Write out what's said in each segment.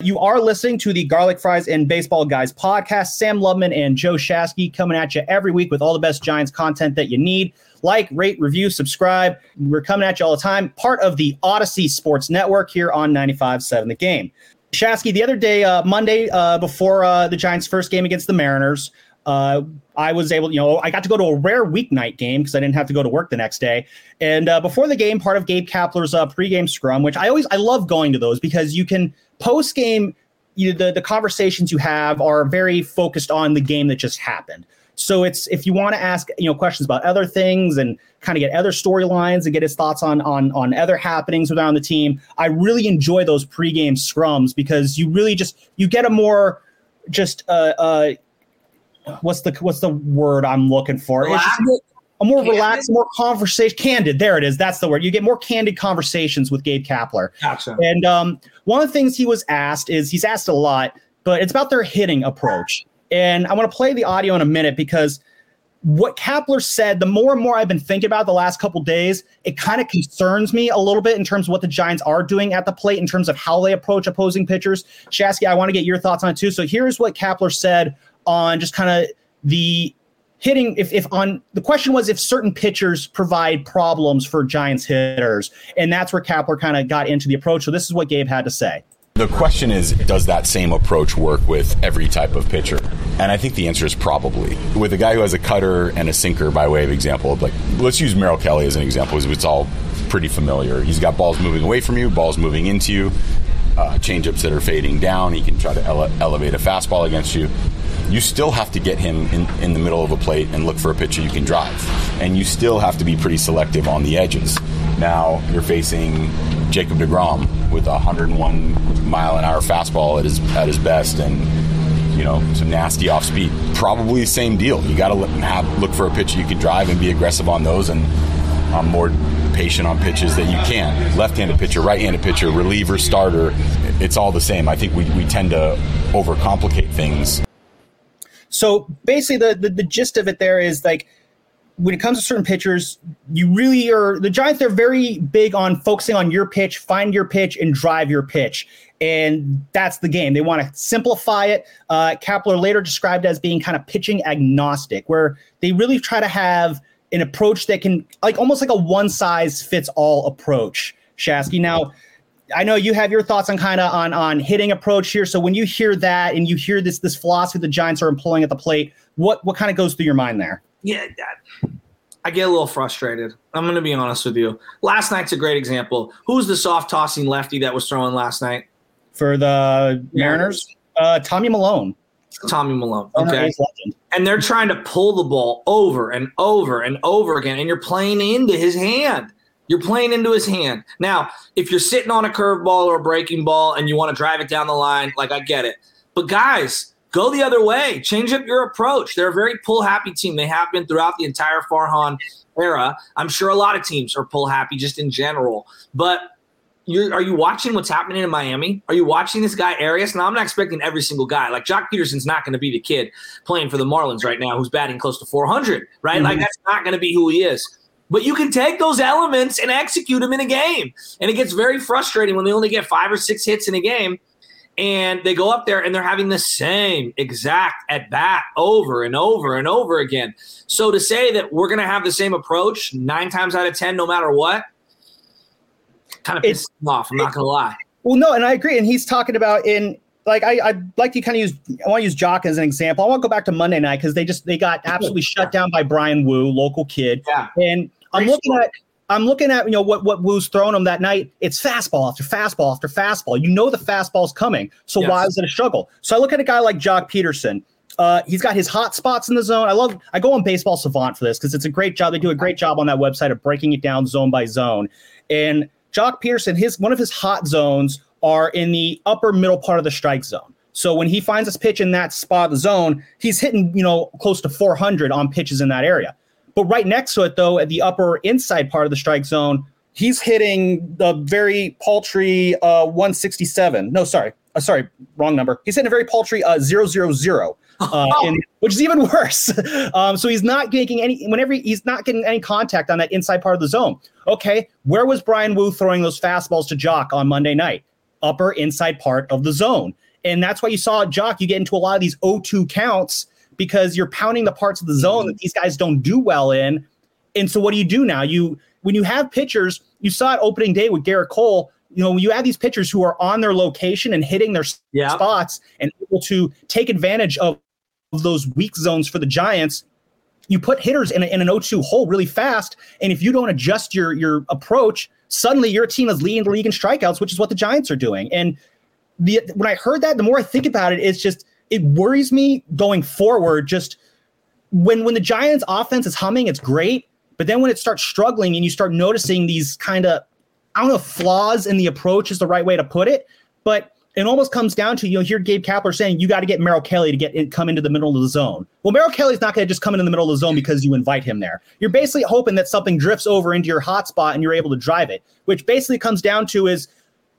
You are listening to the Garlic Fries and Baseball Guys podcast. Sam Lubman and Joe Shasky coming at you every week with all the best Giants content that you need. Like, rate, review, subscribe. We're coming at you all the time. Part of the Audacy Sports Network here on 95.7 The Game. Shasky, the other day, uh, Monday, uh, before uh, the Giants' first game against the Mariners, uh, I was able, you know, I got to go to a rare weeknight game because I didn't have to go to work the next day. And uh, before the game, part of Gabe Kapler's uh, pregame scrum, which I always I love going to those because you can post game, you the the conversations you have are very focused on the game that just happened. So it's if you want to ask you know questions about other things and kind of get other storylines and get his thoughts on on on other happenings around the team. I really enjoy those pregame scrums because you really just you get a more just uh uh what's the what's the word I'm looking for? It's just a more candid? relaxed, more conversation, candid. There it is. That's the word. You get more candid conversations with Gabe Kapler. Gotcha. And um, one of the things he was asked is he's asked a lot, but it's about their hitting approach. And I want to play the audio in a minute because what Kapler said, the more and more I've been thinking about the last couple days, it kind of concerns me a little bit in terms of what the Giants are doing at the plate in terms of how they approach opposing pitchers. Shasky, I want to get your thoughts on it too. So here's what Kapler said on just kind of the hitting if, if on the question was if certain pitchers provide problems for Giants hitters, and that's where Kapler kind of got into the approach. So this is what Gabe had to say. The question is, does that same approach work with every type of pitcher? And I think the answer is probably. With a guy who has a cutter and a sinker, by way of example, like let's use Merrill Kelly as an example, it's all pretty familiar. He's got balls moving away from you, balls moving into you, uh, changeups that are fading down. He can try to ele- elevate a fastball against you you still have to get him in, in the middle of a plate and look for a pitcher you can drive. And you still have to be pretty selective on the edges. Now you're facing Jacob DeGrom with a 101 mile an hour fastball at his at his best and you know some nasty off speed. Probably the same deal. You got to look for a pitcher you can drive and be aggressive on those and um, more patient on pitches that you can. Left-handed pitcher, right-handed pitcher, reliever, starter, it's all the same. I think we, we tend to overcomplicate things so basically, the, the, the gist of it there is like when it comes to certain pitchers, you really are the Giants. They're very big on focusing on your pitch, find your pitch, and drive your pitch. And that's the game. They want to simplify it. Uh, Kapler later described as being kind of pitching agnostic, where they really try to have an approach that can, like, almost like a one size fits all approach. Shasky. Now, I know you have your thoughts on kind of on on hitting approach here. So when you hear that and you hear this this philosophy the Giants are employing at the plate, what what kind of goes through your mind there? Yeah, I get a little frustrated. I'm going to be honest with you. Last night's a great example. Who's the soft tossing lefty that was throwing last night for the Mariners? Uh, Tommy Milone. Tommy Milone. Okay. And they're trying to pull the ball over and over and over again, and you're playing into his hand. You're playing into his hand. Now, if you're sitting on a curveball or a breaking ball and you want to drive it down the line, like I get it. But guys, go the other way. Change up your approach. They're a very pull happy team. They have been throughout the entire Farhan era. I'm sure a lot of teams are pull happy just in general. But you're, are you watching what's happening in Miami? Are you watching this guy Arraez? Now I'm not expecting every single guy. Like Joc Pederson's not going to be the kid playing for the Marlins right now who's batting close to 400, right? Mm-hmm. Like that's not going to be who he is. But you can take those elements and execute them in a game. And it gets very frustrating when they only get five or six hits in a game. and they go up there and they're having the same exact at bat over and over and over again. So to say that we're going to have the same approach nine times out of 10, no matter what, kind of pisses me off. I'm not going to lie. Well, no, and I agree. And he's talking about in like I, I'd like to kind of use I want to use Joc as an example. I want to go back to Monday night because they just they got absolutely shut down by Bryan Woo, local kid. Yeah. And I'm looking at I'm looking at you know what what Woo's throwing him that night. It's fastball after fastball after fastball. You know the fastball's coming. So yes. why is it a struggle? So I look at a guy like Joc Pederson. Uh, he's got his hot spots in the zone. I love. I go on Baseball Savant for this because it's a great job. They do a great job on that website of breaking it down zone by zone. And Joc Pederson, his one of his hot zones are in the upper middle part of the strike zone. So when he finds his pitch in that spot of the zone, he's hitting you know close to 400 on pitches in that area. But right next to it, though, at the upper inside part of the strike zone, he's hitting the very paltry uh, 167. No, sorry, uh, sorry, wrong number. He's hitting a very paltry uh, 000. Uh, in, which is even worse. um, so he's not getting any whenever he's not getting any contact on that inside part of the zone. Okay, where was Bryan Woo throwing those fastballs to Joc on Monday night? Upper inside part of the zone, and that's why you saw Joc. You get into a lot of these 0-2 counts because you're pounding the parts of the zone that mm-hmm. these guys don't do well in. And so what do you do now? You when you have pitchers, you saw it opening day with Gerrit Cole. You know, when you have these pitchers who are on their location and hitting their yeah. spots and able to take advantage of, of those weak zones for the Giants, you put hitters in, a, in an 0-2 hole really fast. And if you don't adjust your your approach, suddenly your team is leading the league in strikeouts, which is what the Giants are doing. And the when I heard that, the more I think about it, it's just it worries me going forward. Just when when the Giants' offense is humming, it's great, but then when it starts struggling and you start noticing these kind of I don't know flaws in the approach is the right way to put it, but it almost comes down to you know hear Gabe Kapler saying you got to get Merrill Kelly to get in, come into the middle of the zone. Well, Merrill Kelly's not going to just come into the middle of the zone because you invite him there. You're basically hoping that something drifts over into your hot spot and you're able to drive it, which basically comes down to is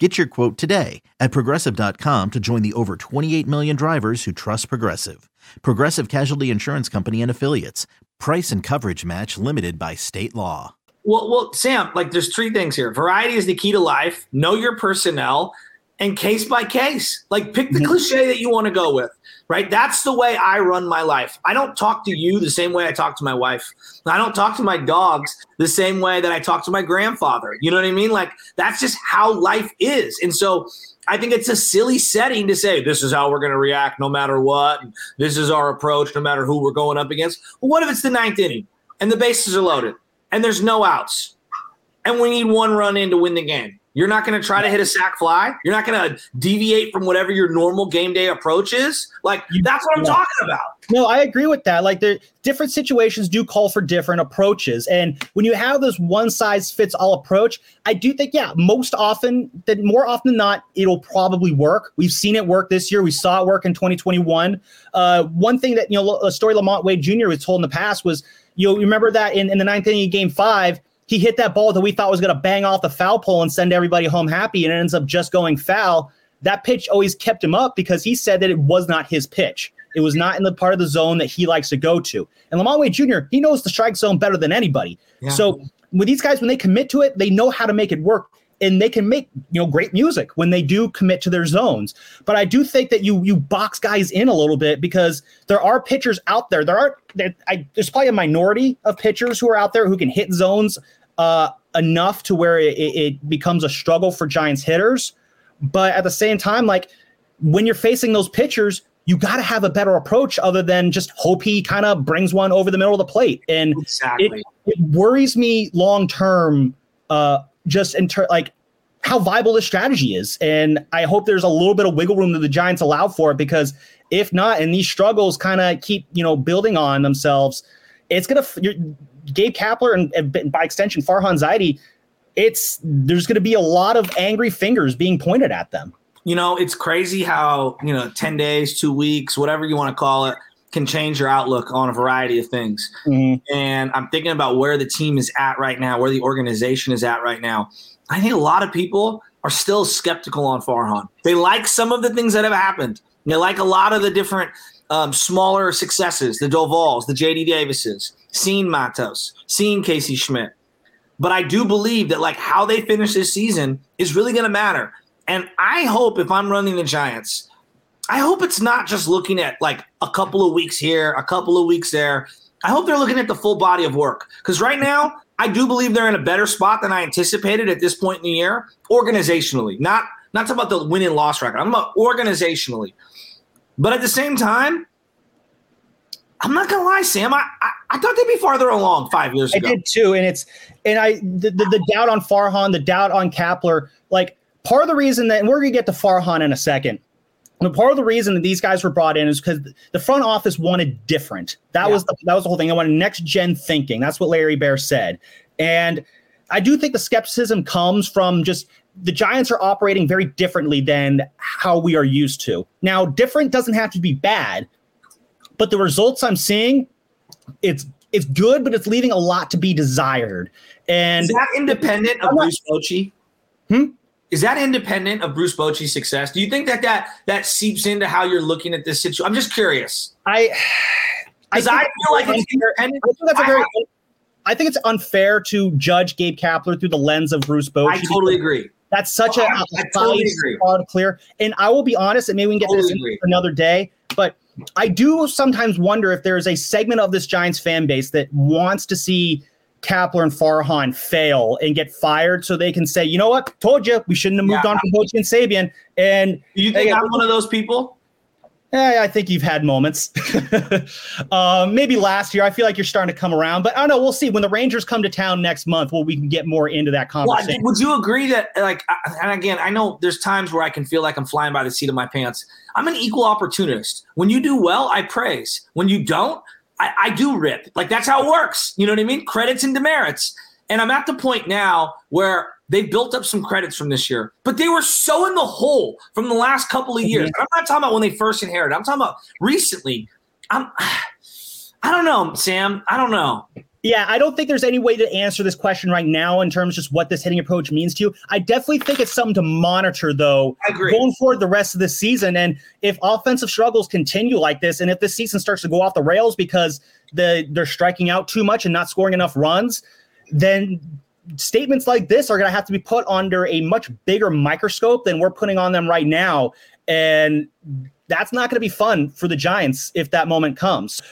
Get your quote today at progressive.com to join the over 28 million drivers who trust Progressive. Progressive Casualty Insurance Company and Affiliates. Price and coverage match limited by state law. Well, well, Sam, like there's three things here. Variety is the key to life. Know your personnel and case by case. Like pick the mm-hmm. cliche that you want to go with, right? That's the way I run my life. I don't talk to you the same way I talk to my wife. I don't talk to my dogs the same way that I talk to my grandfather. You know what I mean? Like that's just how life is. And so I think it's a silly setting to say this is how we're going to react no matter what. And this is our approach no matter who we're going up against. Well, what if it's the ninth inning and the bases are loaded and there's no outs and we need one run in to win the game? You're not going to try to hit a sac fly. You're not going to deviate from whatever your normal game day approach is. Like that's what I'm yeah. talking about. No, I agree with that. Like the different situations do call for different approaches, and when you have this one size fits all approach, I do think yeah, most often that more often than not, it'll probably work. We've seen it work this year. We saw it work in 2021. Uh, one thing that you know, a story LaMonte Wade Jr. was told in the past was you know, remember that in, in the ninth inning Game Five he hit that ball that we thought was going to bang off the foul pole and send everybody home happy, and it ends up just going foul. That pitch always kept him up because he said that it was not his pitch. It was not in the part of the zone that he likes to go to. And LaMonte Wade Jr., he knows the strike zone better than anybody. Yeah. So with these guys, when they commit to it, they know how to make it work and they can make you know great music when they do commit to their zones. But I do think that you you box guys in a little bit because there are pitchers out there. There are there, I, there's probably a minority of pitchers who are out there who can hit zones uh, enough to where it, it becomes a struggle for Giants hitters. But at the same time, like when you're facing those pitchers, you got to have a better approach other than just hope he kind of brings one over the middle of the plate. And exactly. it, it worries me long term, uh, just in ter- like how viable this strategy is. And I hope there's a little bit of wiggle room that the Giants allow for it because if not, and these struggles kind of keep you know building on themselves, it's gonna. Gabe Kapler and, and by extension Farhan Zaidi, it's there's going to be a lot of angry fingers being pointed at them you know, it's crazy how, you know, 10 days, two weeks, whatever you want to call it, can change your outlook on a variety of things. Mm-hmm. And I'm thinking about where the team is at right now, where the organization is at right now. I think a lot of people are still skeptical on Farhan. They like some of the things that have happened. They like a lot of the different um, smaller successes, the Dovals, the JD Davises, seeing Matos, seeing Casey Schmitt. But I do believe that like how they finish this season is really going to matter. And I hope if I'm running the Giants, I hope it's not just looking at like a couple of weeks here, a couple of weeks there. I hope they're looking at the full body of work. Because right now, I do believe they're in a better spot than I anticipated at this point in the year, organizationally. Not not about the win and loss record. I'm about organizationally. But at the same time, I'm not gonna lie, Sam. I, I, I thought they'd be farther along five years ago. I did too, and it's and I the, the, the doubt on Farhan, the doubt on Kapler, like part of the reason that, and we're going to get to Farhan in a second, but part of the reason that these guys were brought in is because the front office wanted different. That yeah. was the, that was the whole thing. They wanted next gen thinking. That's what Larry Baer said. And I do think the skepticism comes from just the Giants are operating very differently than how we are used to. Now, different doesn't have to be bad, but the results I'm seeing, it's it's good, but it's leaving a lot to be desired. And is that independent of Bruce Bochy? Hmm? Is that independent of Bruce Bochy's success? Do you think that that that seeps into how you're looking at this situation? I'm just curious. I because I, I, feel like it's independent. I think that's a very. I think it's unfair to judge Gabe Kapler through the lens of Bruce Bochy. I totally agree. That's such oh, a, a I totally agree. clear. And I will be honest, and maybe we can get totally this another day, but I do sometimes wonder if there is a segment of this Giants fan base that wants to see Kapler and Farhan fail and get fired so they can say, you know what, told you we shouldn't have moved yeah. on from Bochy and Sabean. And Do you think hey, I'm one of those people? Eh, I think you've had moments. uh, maybe last year. I feel like you're starting to come around, but I don't know. We'll see when the Rangers come to town next month. Well, we can get more into that conversation. Well, would you agree that, like, and again, I know there's times where I can feel like I'm flying by the seat of my pants. I'm an equal opportunist. When you do well, I praise. When you don't, I, I do rip. Like that's how it works. You know what I mean? Credits and demerits. And I'm at the point now where they built up some credits from this year, but they were so in the hole from the last couple of years. Mm-hmm. I'm not talking about when they first inherited. I'm talking about recently. I'm I don't know, Sam. I don't know. Yeah, I don't think there's any way to answer this question right now in terms of just what this hitting approach means to you. I definitely think it's something to monitor, though, going forward the rest of the season. And if offensive struggles continue like this, and if this season starts to go off the rails because the they're striking out too much and not scoring enough runs, then statements like this are going to have to be put under a much bigger microscope than we're putting on them right now. And that's not going to be fun for the Giants if that moment comes.